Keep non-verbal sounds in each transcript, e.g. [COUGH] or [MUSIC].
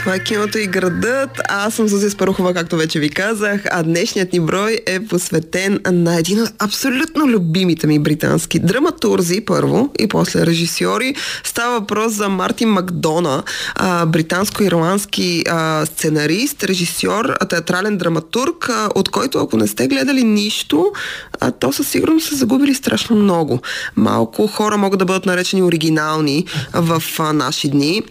Това е киното и градът. Аз съм Зузия Спарухова, както вече ви казах, а днешният ни брой е посветен на един от абсолютно любимите ми британски драматурзи, първо, и после режисьори. Става въпрос за Мартин Макдона, британско-ирландски сценарист, режисьор, театрален драматург, от който, ако не сте гледали нищо, то със сигурност са загубили страшно много. Малко хора могат да бъдат наречени оригинални в наши дни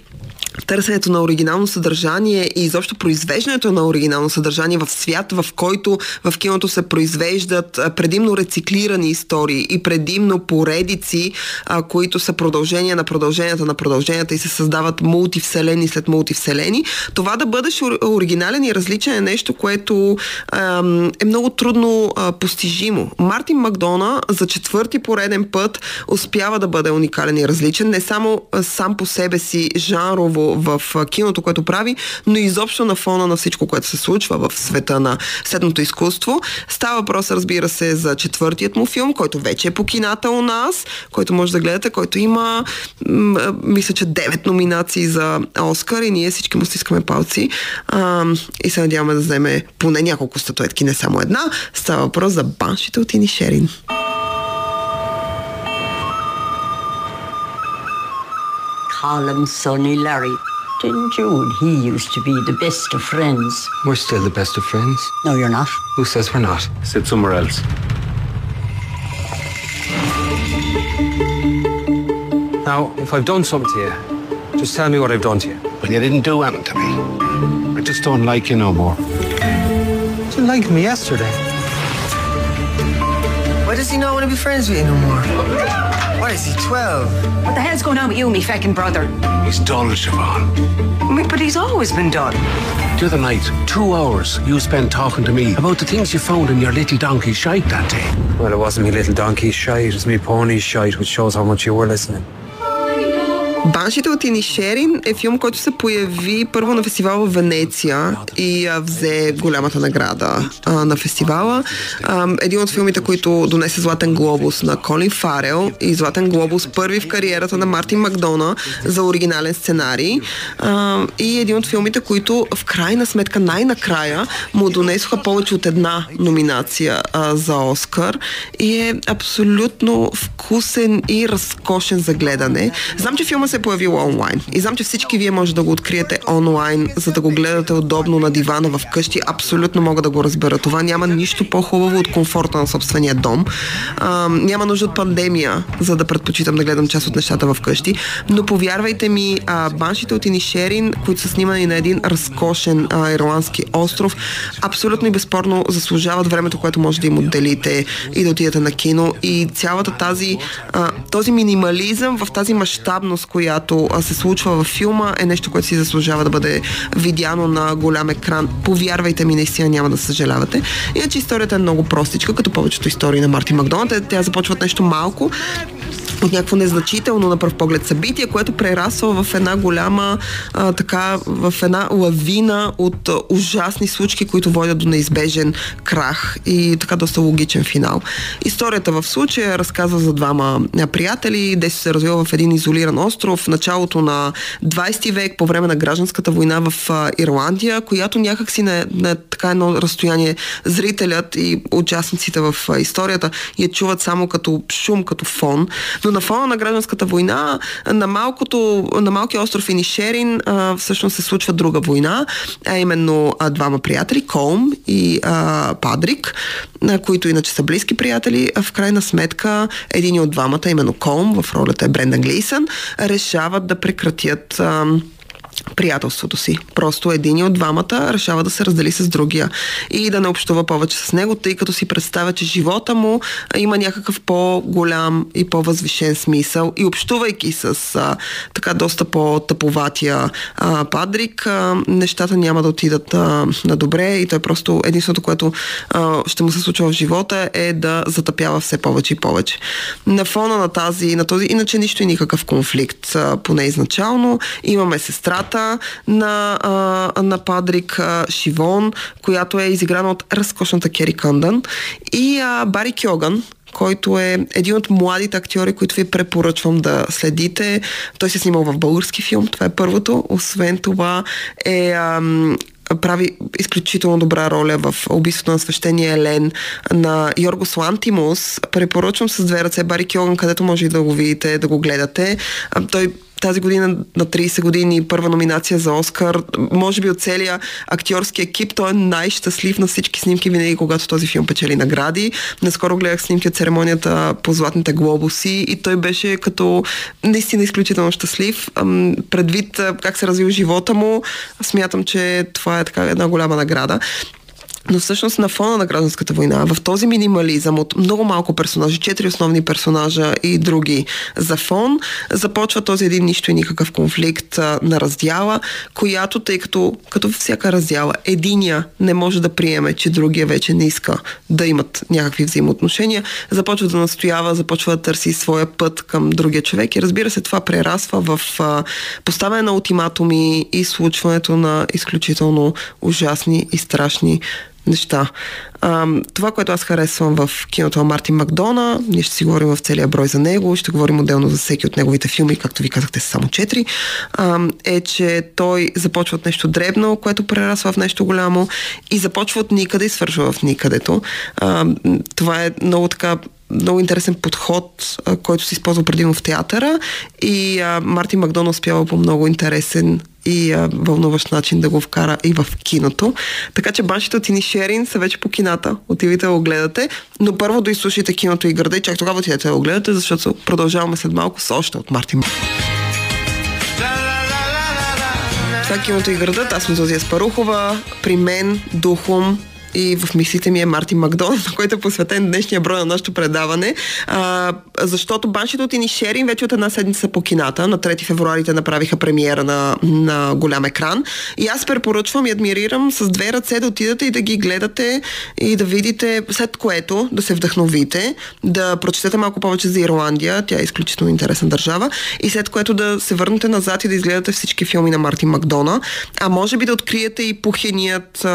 търсенето на оригинално съдържание и изобщо произвеждането на оригинално съдържание в свят, в който в киното се произвеждат предимно рециклирани истории и предимно поредици, а, които са продължения на продълженията на продълженията и се създават мултивселени след мултивселени. Това да бъдеш оригинален и различен е нещо, което а, е много трудно а, постижимо. Мартин Макдона за четвърти пореден път успява да бъде уникален и различен, не само сам по себе си жанрово в киното, което прави, но изобщо на фона на всичко, което се случва в света на следното изкуство. Става въпрос, разбира се, за четвъртият му филм, който вече е по кината у нас, който може да гледате, който има, мисля, че 9 номинации за Оскар и ние всички му стискаме палци а, и се надяваме да вземе поне няколко статуетки, не само една. Става въпрос за баншите от Инишерин. Harlem Sonny Larry. Didn't you and he used to be the best of friends? We're still the best of friends. No, you're not. Who says we're not? Sit somewhere else. Now, if I've done something to you, just tell me what I've done to you. Well, you didn't do anything to me. I just don't like you no more. You didn't like me yesterday. Why does he not want to be friends with you no more? What is he, 12? What the hell's going on with you, me feckin' brother? He's dull, Siobhan. I mean, but he's always been done. The other night, two hours you spent talking to me about the things you found in your little donkey shite that day. Well, it wasn't me little donkey's shite, it was me pony's shite, which shows how much you were listening. Баншите от Инишерин е филм, който се появи първо на фестивала в Венеция и взе голямата награда а, на фестивала. А, един от филмите, които донесе Златен глобус на Колин Фарел и Златен глобус първи в кариерата на Мартин Макдона за оригинален сценарий. А, и един от филмите, които в крайна сметка най-накрая му донесоха повече от една номинация а, за Оскар и е абсолютно вкусен и разкошен за гледане. Знам, че филма се е появил онлайн. И знам, че всички вие може да го откриете онлайн, за да го гледате удобно на дивана в къщи. Абсолютно мога да го разбера. Това няма нищо по-хубаво от комфорта на собствения дом. А, няма нужда от пандемия, за да предпочитам да гледам част от нещата в къщи. Но повярвайте ми, а, баншите от Инишерин, които са снимани на един разкошен а, ирландски остров, абсолютно и безспорно заслужават времето, което може да им отделите и да отидете на кино. И цялата тази, а, този минимализъм в тази мащабност, която се случва във филма, е нещо, което си заслужава да бъде видяно на голям екран. Повярвайте ми, наистина няма да съжалявате. Иначе историята е много простичка, като повечето истории на Мартин Макдоналд. Тя започва от нещо малко, от някакво незначително на пръв поглед събитие, което прерасва в една голяма, а, така, в една лавина от а, ужасни случки, които водят до неизбежен крах и така доста логичен финал. Историята в случая разказва за двама приятели, де се развива в един изолиран остров в началото на 20 век, по време на гражданската война в а, Ирландия, която някакси на, на така едно разстояние зрителят и участниците в а, историята я чуват само като шум, като фон. Но на фона на гражданската война, на, малкото, на малкия остров Инишерин а, всъщност се случва друга война, а именно а, двама приятели, Колм и а, Падрик, а, които иначе са близки приятели. А в крайна сметка един от двамата, именно Колм, в ролята е Брендан Глейсън, решават да прекратят а, приятелството си. Просто един от двамата решава да се раздели с другия и да не общува повече с него, тъй като си представя, че живота му има някакъв по-голям и по-възвишен смисъл и общувайки с а, така доста по-тъповатия а, Падрик, а, нещата няма да отидат а, на добре и той просто единственото, което а, ще му се случва в живота е да затъпява все повече и повече. На фона на тази, на този, иначе нищо и никакъв конфликт, а, поне изначално, имаме сестрата, на, а, на Падрик а, Шивон, която е изиграна от разкошната Кери Къндън и а, Бари Кьоган, който е един от младите актьори, които ви препоръчвам да следите. Той се е снимал в български филм, това е първото. Освен това е ам, прави изключително добра роля в убийството на свещения Елен на Йоргос Лантимус. Препоръчвам с две ръце Бари Кьоган, където може и да го видите, да го гледате. Той тази година на 30 години първа номинация за Оскар. Може би от целия актьорски екип той е най-щастлив на всички снимки винаги, когато този филм печели награди. Наскоро гледах снимки от церемонията по Златните глобуси и той беше като наистина изключително щастлив. Предвид как се развил живота му, смятам, че това е така една голяма награда. Но всъщност на фона на гражданската война, в този минимализъм от много малко персонажи, четири основни персонажа и други за фон, започва този един нищо и никакъв конфликт на раздяла, която, тъй като, като всяка раздяла, единия не може да приеме, че другия вече не иска да имат някакви взаимоотношения, започва да настоява, започва да търси своя път към другия човек и разбира се, това прерасва в поставяне на ултиматуми и случването на изключително ужасни и страшни неща. А, това, което аз харесвам в киното на Мартин Макдона, ние ще си говорим в целия брой за него, ще говорим отделно за всеки от неговите филми, както ви казахте, са само четири, а, е, че той започва от нещо дребно, което прерасва в нещо голямо и започва от никъде и свършва в никъдето. А, това е много така много интересен подход, който се използва предимно в театъра и а, Мартин Макдон успява по много интересен и а, вълнуващ начин да го вкара и в киното. Така че баншите от Инишерин са вече по кината. Отивайте да го гледате, но първо да изслушайте киното и града и чак тогава отидете да го гледате, защото продължаваме след малко с още от Мартин. Това е киното и градът. Аз съм Зозия Спарухова. При мен, Духом, и в мислите ми е Мартин Макдон, на [LAUGHS] който е посветен днешния брой на нашето предаване, а, защото баншите от Инишерин вече от една седмица по кината. На 3 февруари те направиха премиера на, на голям екран. И аз препоръчвам и адмирирам с две ръце да отидете и да ги гледате и да видите, след което да се вдъхновите, да прочетете малко повече за Ирландия, тя е изключително интересна държава, и след което да се върнете назад и да изгледате всички филми на Мартин Макдона, а може би да откриете и пухеният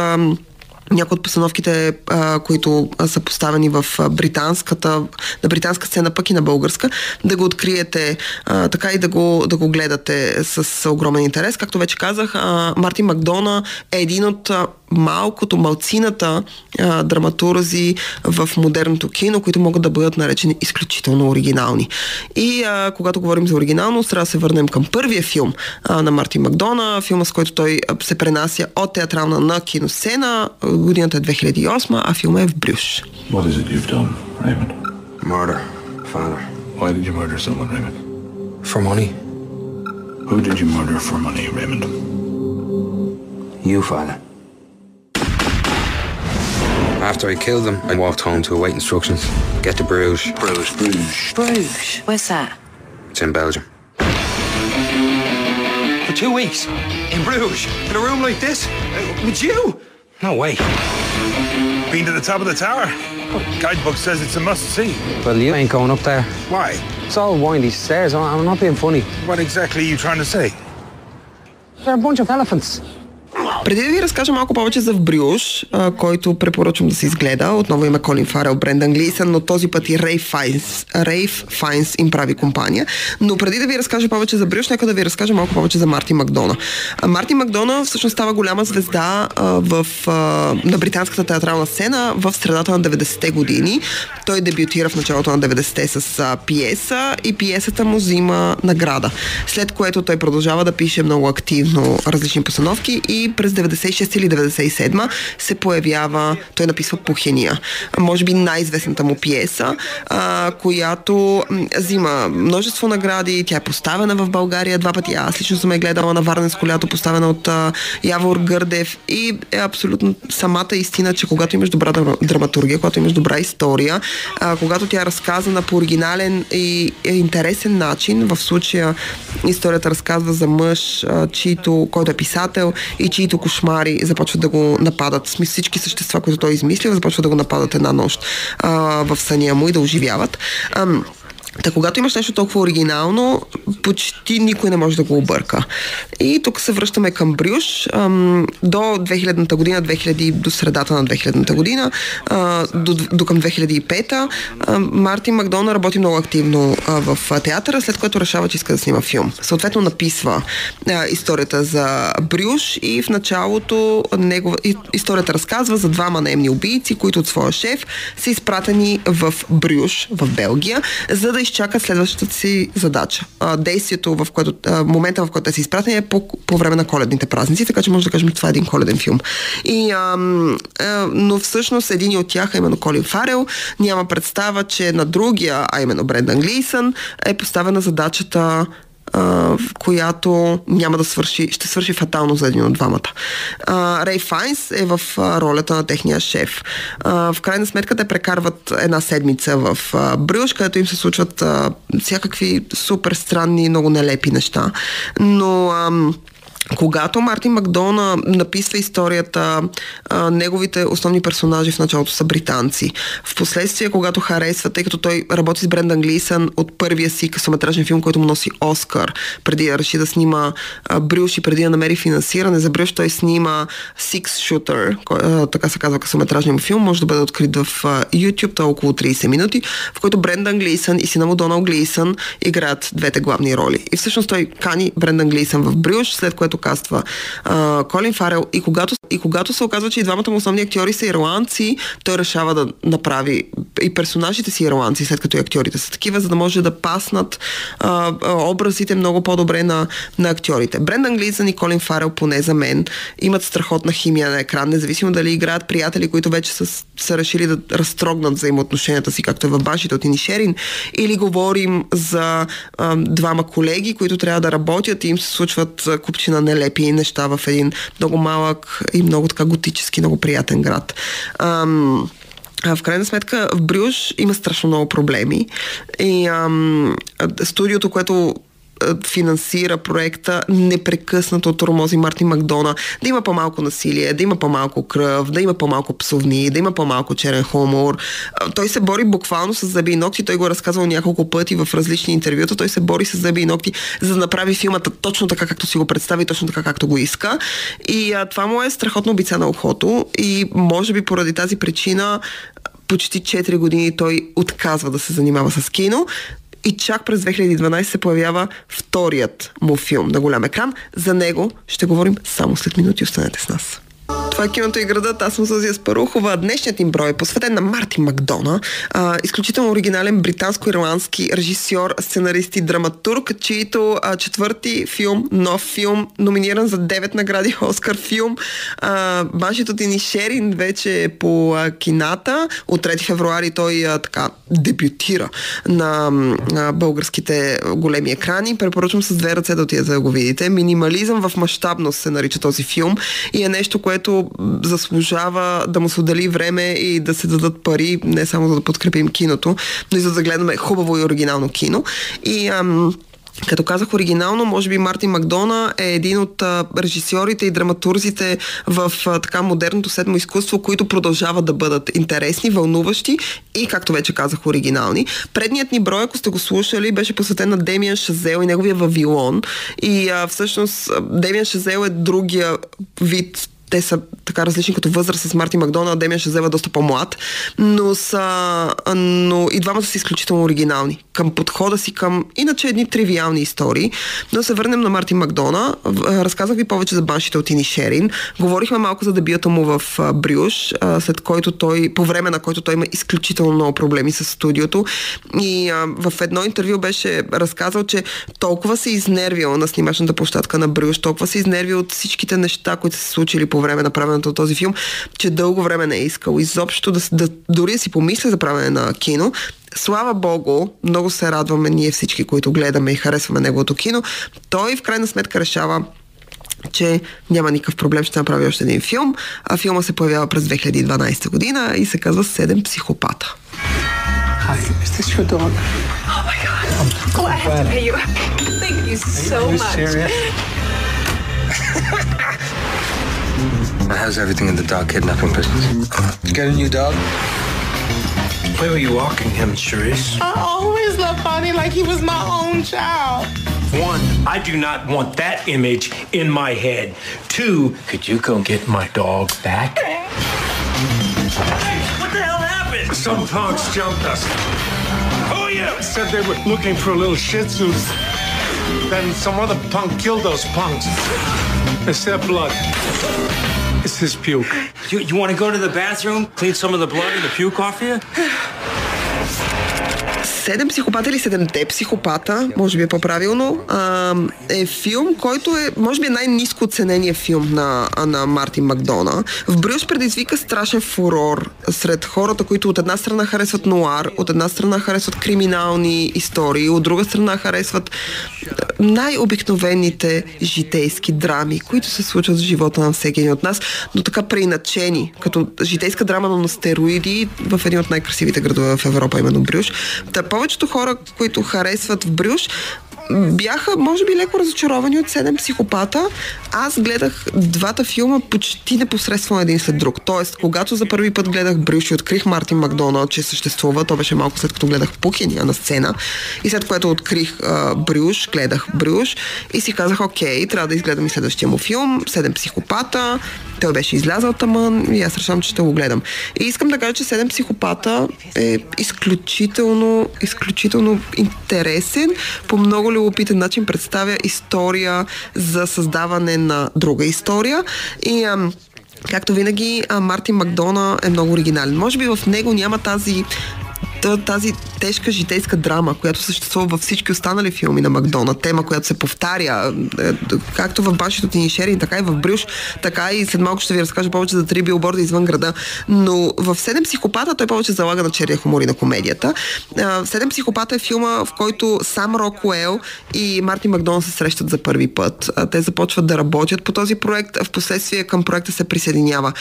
някои от постановките, а, които са поставени в британската, на британска сцена, пък и на българска, да го откриете а, така и да го, да го гледате с огромен интерес. Както вече казах, а, Мартин Макдона е един от малкото, малцината а, драматурзи в модерното кино, които могат да бъдат наречени изключително оригинални. И а, когато говорим за оригиналност, трябва да се върнем към първия филм а, на Мартин Макдона, филма с който той се пренася от театрална на киносцена. 2008. What is it you've done, Raymond? Murder, father. Why did you murder someone, Raymond? For money. Who did you murder for money, Raymond? You, father. After I killed them, I walked home to await instructions. Get to Bruges. Bruges. Bruges. Bruges. Where's that? It's in Belgium. For two weeks? In Bruges? In a room like this? Uh, with you? No way. Been to the top of the tower? Guidebook says it's a must-see. Well, you ain't going up there. Why? It's all windy stairs. I'm I'm not being funny. What exactly are you trying to say? They're a bunch of elephants. Преди да ви разкажа малко повече за В Брюш, а, който препоръчвам да се изгледа, отново има Колин Фарел, Брендан Глисън, но този път и Рейф Файнс, Рейф Файнс им прави компания. Но преди да ви разкажа повече за Брюш, нека да ви разкажа малко повече за Мартин Макдона. А, Мартин Макдона всъщност става голяма звезда а, в, а, на британската театрална сцена в средата на 90-те години. Той дебютира в началото на 90-те с а, пиеса и пиесата му взима награда. След което той продължава да пише много активно различни постановки и през 96 или 97 се появява, той написва Пухения. Може би най-известната му пиеса, а, която взима множество награди, тя е поставена в България два пъти. Аз лично съм я гледала на Варненско лято, поставена от а, Явор Гърдев и е абсолютно самата истина, че когато имаш добра дра- драматургия, когато имаш добра история, а, когато тя е разказана по оригинален и е интересен начин, в случая историята разказва за мъж, а, чието, който е писател и чието кошмари започват да го нападат. Смисъл всички същества, които той измислил, започват да го нападат една нощ а, в съня му и да оживяват. Ам, Та когато имаш нещо толкова оригинално, почти никой не може да го обърка. И тук се връщаме към Брюш. Ам, до 2000-та година, 2000, до средата на 2000-та година, а, до, до към 2005-та, а, Мартин Макдона работи много активно а, в театъра, след което решава, че иска да снима филм. Съответно написва а, историята за Брюш и в началото негова, историята разказва за двама наемни убийци, които от своя шеф са изпратени в Брюш, в Белгия, за да изчакат следващата си задача. А, действието, в което, а, момента в който те са изпратени е по, по време на коледните празници, така че може да кажем, че това е един коледен филм. И, а, а, но всъщност един от тях, а именно Колин Фарел, няма представа, че на другия, а именно Брендан Глисън, е поставена задачата която няма да свърши, ще свърши фатално за един от двамата. Рей Файнс е в ролята на техния шеф. В крайна сметка те прекарват една седмица в Брюш, където им се случват всякакви супер странни, много нелепи неща. Но а, когато Мартин Макдона написва историята, неговите основни персонажи в началото са британци. Впоследствие, когато харесва, тъй като той работи с Брендан Глисън от първия си късометражен филм, който му носи Оскар, преди да реши да снима Брюш и преди да намери финансиране за Брюш, той снима Six Shooter, кой, така се казва късометражния му филм, може да бъде открит в а, YouTube, той е около 30 минути, в който Брендан Глисън и сина му Донал Глисън играят двете главни роли. И всъщност той кани Брендан Глисън в Брюш, след което което каства а, Колин Фарел. И когато, и когато се оказва, че и двамата му основни актьори са ирландци, той решава да направи и персонажите си ирландци, след като и актьорите са такива, за да може да паснат а, образите много по-добре на, на актьорите. Брендан Глизън и Колин Фарел, поне за мен, имат страхотна химия на екран, независимо дали играят приятели, които вече са, са решили да разтрогнат взаимоотношенията си, както е в башите от Инишерин, или говорим за а, двама колеги, които трябва да работят и им се случват купчина нелепи неща в един много малък и много така готически, много приятен град. Ам, в крайна сметка в Брюш има страшно много проблеми и ам, студиото, което финансира проекта, непрекъснато тормози Мартин Макдона, да има по-малко насилие, да има по-малко кръв, да има по-малко псовни, да има по-малко черен хумор. Той се бори буквално с зъби и ногти, той го е разказвал няколко пъти в различни интервюта, той се бори с зъби и ногти, за да направи филмата точно така, както си го представи, точно така, както го иска. И а, това му е страхотно обица на ухото. И може би поради тази причина почти 4 години той отказва да се занимава с кино, и чак през 2012 се появява вторият му филм на голям екран. За него ще говорим само след минути. Останете с нас. Това е киното и градът. Аз съм Сузия Спарухова. Днешният им брой е посветен на Мартин Макдона, а, изключително оригинален британско-ирландски режисьор, сценарист и драматург, чието а, четвърти филм, нов филм, номиниран за 9 награди [LAUGHS] Оскар филм. А, Баншито Шерин вече е по а, кината. От 3 февруари той а, така дебютира на а, българските големи екрани. Препоръчвам с две ръце да отидете да го видите. Минимализъм в мащабност се нарича този филм и е нещо, което заслужава да му се отдели време и да се дадат пари, не само за да подкрепим киното, но и за да гледаме хубаво и оригинално кино. И ам, като казах оригинално, може би Мартин Макдона е един от а, режисьорите и драматурзите в а, така модерното седмо изкуство, които продължават да бъдат интересни, вълнуващи и, както вече казах, оригинални. Предният ни брой, ако сте го слушали, беше посветен на Демиан Шазел и неговия Вавилон. И а, всъщност Демиан Шазел е другия вид те са така различни като възраст с Марти Макдона, Демия Шазева е доста по-млад, но, са, но и двамата са изключително оригинални към подхода си към иначе едни тривиални истории. Но се върнем на Марти Макдона. Разказах ви повече за баншите от Ини Шерин. Говорихме малко за дебюта му в Брюш, след който той, по време на който той има изключително много проблеми с студиото. И в едно интервю беше разказал, че толкова се изнервил на снимачната площадка на Брюш, толкова се изнервил от всичките неща, които са се случили по време на правенето на този филм, че дълго време не е искал изобщо да, да дори да си помисля за правене на кино. Слава Богу, много се радваме ние всички, които гледаме и харесваме неговото кино. Той в крайна сметка решава че няма никакъв проблем, ще направи още един филм. А филма се появява през 2012 година и се казва Седем психопата. Hi, is this your dog? Oh my god. Oh, I have to pay you. Thank you so Are you much. [LAUGHS] serious? How's everything in the dog kidnapping business? You get a new dog? Where were you walking him, Charisse? I always loved Bonnie like he was my own child. One, I do not want that image in my head. Two, could you go get my dog back? Hey, what the hell happened? Some punks jumped us. Who are you? Said they were looking for a little shih tzus. Then some other punk killed those punks. It's their blood. It's his puke. You, you want to go to the bathroom, clean some of the blood and the puke off you? Седем психопата или седемте психопата, може би е по-правилно, а, е филм, който е, може би, е най-низко оценения филм на, на Мартин Макдона. В Брюш предизвика страшен фурор сред хората, които от една страна харесват нуар, от една страна харесват криминални истории, от друга страна харесват най-обикновените житейски драми, които се случват в живота на всеки един от нас, но така преиначени, като житейска драма, но на стероиди в един от най-красивите градове в Европа, именно Брюш. Та повечето хора, които харесват в Брюш, бяха, може би, леко разочаровани от седем психопата. Аз гледах двата филма почти непосредствено един след друг. Тоест, когато за първи път гледах Брюш и открих Мартин Макдоналд, че съществува, то беше малко след като гледах Пукиния на сцена, и след което открих а, Брюш, гледах Брюш и си казах, окей, трябва да изгледам и следващия му филм, Седем психопата, той беше излязъл тамън и аз решавам, че ще го гледам. И искам да кажа, че Седем психопата е изключително, изключително интересен, по много любопитен начин представя история за създаване на друга история. И ам, Както винаги, Мартин Макдона е много оригинален. Може би в него няма тази тази тежка житейска драма, която съществува във всички останали филми на Макдона, тема, която се повтаря, е, както в Башито Тини Шерин, така и в Брюш, така и след малко ще ви разкажа повече за три билборда извън града. Но в Седем психопата той повече залага на черния хумор и на комедията. Седем психопата е филма, в който сам Рокуел и Мартин Макдона се срещат за първи път. Те започват да работят по този проект, в последствие към проекта се присъединява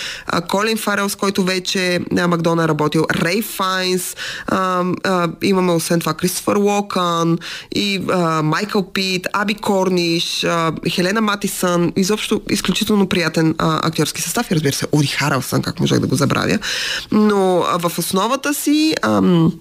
Колин Фарел, с който вече Макдона е работил, Рей Файнс, а, а, имаме освен това Кристофър Локън и а, Майкъл Пит, Аби Корниш, а, Хелена Матисън, изобщо изключително приятен а, актьорски състав и разбира се Оди Харалсън, как можех да го забравя. Но а, в основата си ам,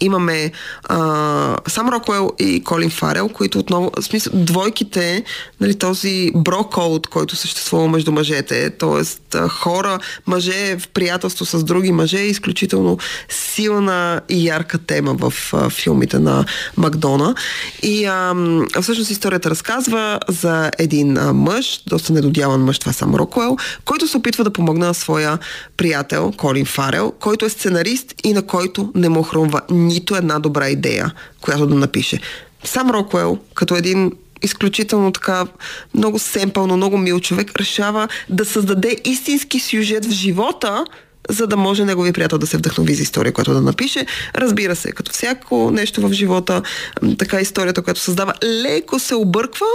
имаме а, Сам Рокуел и Колин Фарел, които отново, в смисъл, двойките, нали, този броколд, който съществува между мъжете, т.е. хора, мъже в приятелство с други мъже, е изключително силна и ярка тема в а, филмите на Макдона. И а, всъщност историята разказва за един а, мъж, доста недодяван мъж, това е Сам Рокуел, който се опитва да помогне на своя приятел Колин Фарел, който е сценарист и на който не му хрумва нито една добра идея, която да напише. Сам Рокуел, като един изключително така много семпълно, много мил човек, решава да създаде истински сюжет в живота, за да може неговия приятел да се вдъхнови за история, която да напише. Разбира се, като всяко нещо в живота, така историята, която създава, леко се обърква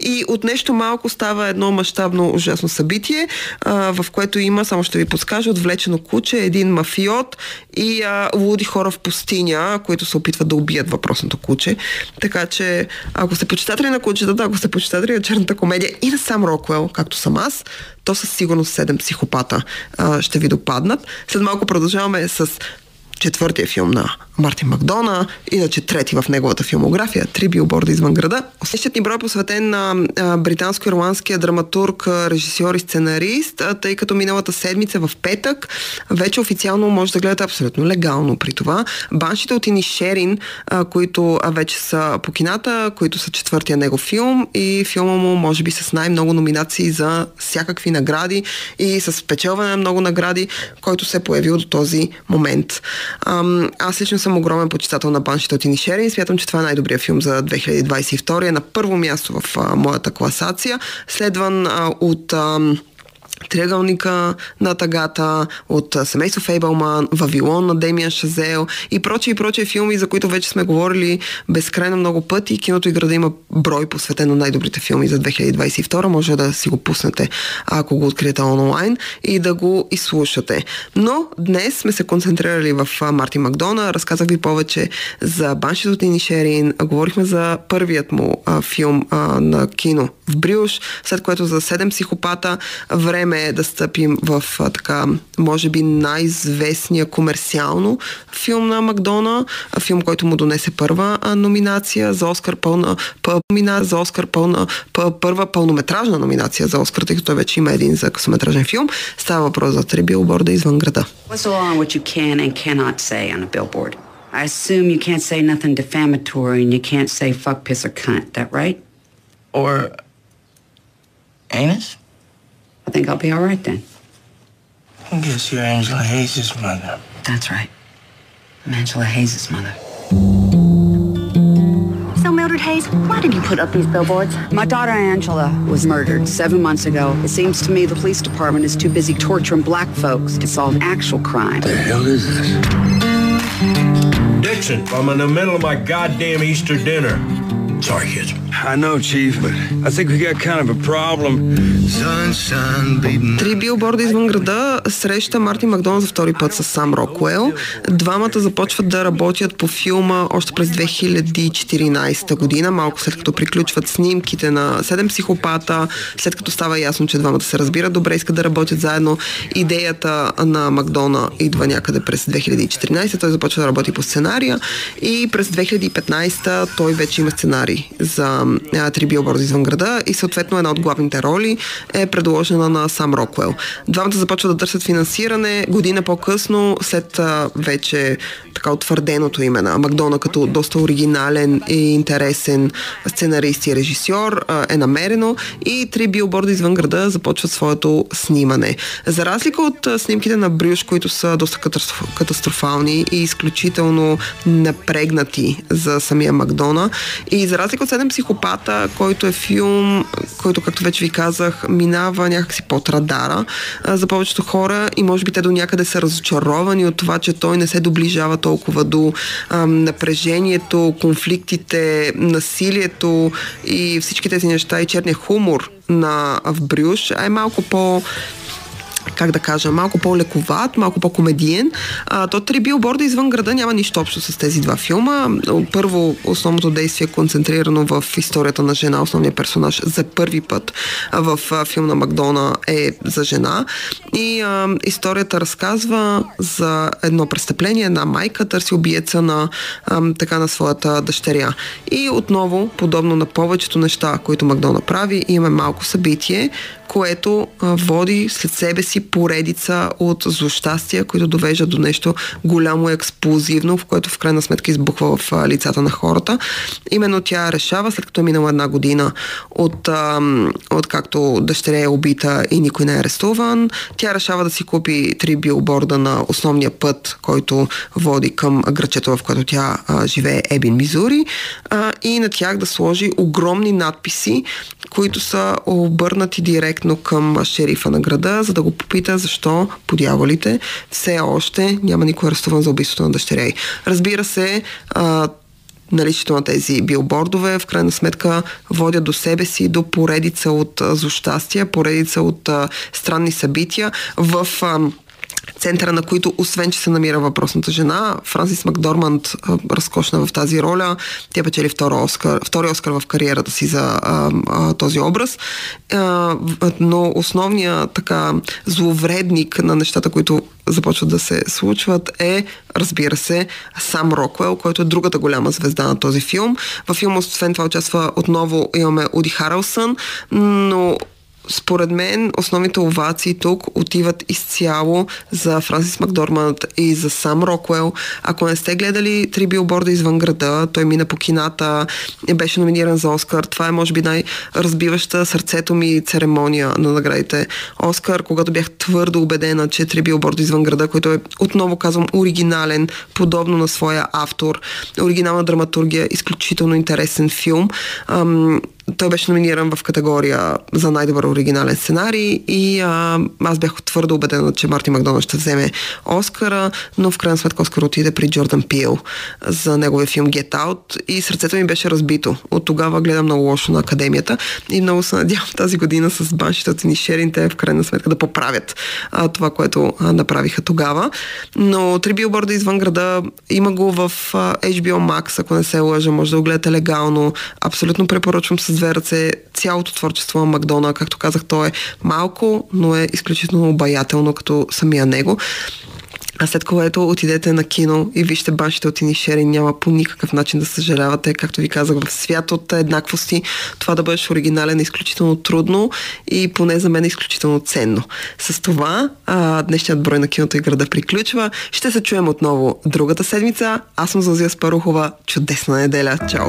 и от нещо малко става едно мащабно ужасно събитие, а, в което има, само ще ви подскажа, отвлечено куче, един мафиот и а, луди хора в пустиня, които се опитват да убият въпросното куче. Така че, ако сте почитатели на кучетата, ако сте почитатели на черната комедия и на сам Роквел, както съм аз, то със сигурност седем психопата а, ще ви допаднат. След малко продължаваме с четвъртия филм на Мартин Макдона, иначе трети в неговата филмография, Три билборда извън града. Следващият ни брой е посветен на британско-ирландския драматург, режисьор и сценарист, тъй като миналата седмица в петък вече официално може да гледате абсолютно легално при това. Баншите от Ини Шерин, които вече са по кината, които са четвъртия него филм и филма му може би с най-много номинации за всякакви награди и с спечелване на много награди, който се е появил до този момент. Аз лично съм огромен почитател на Баншите от Инишери и смятам, че това е най-добрият филм за 2022. Е на първо място в а, моята класация, следван а, от... А, Триъгълника на Тагата, от семейство Фейбълман, Вавилон на Демиан Шазел и прочие и прочие филми, за които вече сме говорили безкрайно много пъти. Киното и града има брой посветен на най-добрите филми за 2022. Може да си го пуснете, ако го откриете онлайн и да го изслушате. Но днес сме се концентрирали в Марти Макдона. Разказах ви повече за Баншито от Инишерин. Говорихме за първият му а, филм а, на кино в Брюш, след което за Седем психопата. Време време е да стъпим в а, така, може би най-известния комерциално филм на Макдона, а, филм, който му донесе първа а, номинация за Оскар, пълна, пъл, номина, за Оскар пълна, пъл, първа пълнометражна номинация за Оскар, тъй като той вече има един за късометражен филм. Става въпрос за три билборда извън града. I assume you can't say nothing defamatory and you can't say fuck, piss, or cunt. That right? Or anus? I think I'll be all right then. I guess you're Angela Hayes' mother. That's right. I'm Angela Hayes' mother. So, Mildred Hayes, why did you put up these billboards? My daughter Angela was murdered seven months ago. It seems to me the police department is too busy torturing black folks to solve actual crime. What the hell is this? Dixon, I'm in the middle of my goddamn Easter dinner. Kids. I know, Chief, but I think we got kind of a problem. Три билборда извън града среща Марти Макдоналд за втори път с Сам Рокуел. Двамата започват да работят по филма още през 2014 година, малко след като приключват снимките на Седем психопата, след като става ясно, че двамата се разбират добре, искат да работят заедно. Идеята на Макдона идва някъде през 2014, той започва да работи по сценария и през 2015 той вече има сценарий за а, Три билборда извън града и съответно една от главните роли е предложена на Сам Роквел. Двамата започват да търсят финансиране година по-късно, след вече така утвърденото име на Макдона като доста оригинален и интересен сценарист и режисьор е намерено и Три билборда извън града започват своето снимане. За разлика от снимките на Брюш, които са доста катастроф, катастрофални и изключително напрегнати за самия Макдона и за разлика от Седем психопата, който е филм, който, както вече ви казах, минава някакси под радара а, за повечето хора и може би те до някъде са разочаровани от това, че той не се доближава толкова до а, напрежението, конфликтите, насилието и всички тези неща и черния хумор на в Брюш, а е малко по как да кажа, малко по-лековат, малко по-комедиен. А, то Три билборда извън града няма нищо общо с тези два филма. Първо, основното действие е концентрирано в историята на жена. Основният персонаж за първи път в филм на Макдона е за жена. И а, историята разказва за едно престъпление. Една майка търси убиеца на, а, така, на своята дъщеря. И отново, подобно на повечето неща, които Макдона прави, имаме малко събитие, което води след себе си поредица от злощастия, които довеждат до нещо голямо и експлозивно, в което в крайна сметка избухва в лицата на хората. Именно тя решава, след като е минала една година от, от както дъщеря е убита и никой не е арестуван, тя решава да си купи три билборда на основния път, който води към грачето, в което тя живее, Ебин, Мизури, и на тях да сложи огромни надписи, които са обърнати директно към шерифа на града, за да го попита защо по дяволите все още няма никой арестуван за убийството на дъщеря й. Разбира се, наличието на тези билбордове в крайна сметка водят до себе си до поредица от злощастия, поредица от а, странни събития в а, центъра на които, освен че се намира въпросната жена, Франсис Макдорманд разкошна в тази роля. Тя печели втори Оскар, втори Оскар в кариерата си за а, а, този образ. А, но основният така зловредник на нещата, които започват да се случват е, разбира се, сам Роквел, който е другата голяма звезда на този филм. Във филма, освен това, участва отново имаме Уди Харелсън, но според мен основните овации тук отиват изцяло за Франсис Макдорманд и за сам Роквел. Ако не сте гледали три билборда извън града, той мина по кината, беше номиниран за Оскар. Това е може би най-разбиваща сърцето ми церемония на наградите Оскар, когато бях твърдо убедена, че три билборда извън града, който е, отново казвам, оригинален, подобно на своя автор, оригинална драматургия, изключително интересен филм. Той беше номиниран в категория за най-добър оригинален сценарий и а, аз бях твърдо убедена, че Марти Макдоналд ще вземе Оскара, но в крайна сметка Оскар отиде при Джордан Пил за неговия филм Get Out и сърцето ми беше разбито. От тогава гледам много лошо на академията и много се надявам тази година с баншите ни шеринте в крайна сметка да поправят а, това, което а, направиха тогава. Но три билборда извън града има го в а, HBO Max, ако не се лъжа, може да го гледате легално. Абсолютно препоръчвам с две ръце цялото творчество на Макдона. Както казах, то е малко, но е изключително обаятелно като самия него. А след което отидете на кино и вижте баншите от Инишери, няма по никакъв начин да съжалявате. Както ви казах, в свят от еднаквости това да бъдеш оригинален е изключително трудно и поне за мен е изключително ценно. С това а, днешният брой на киното и града приключва. Ще се чуем отново другата седмица. Аз съм Зазия Спарухова. Чудесна неделя. Чао!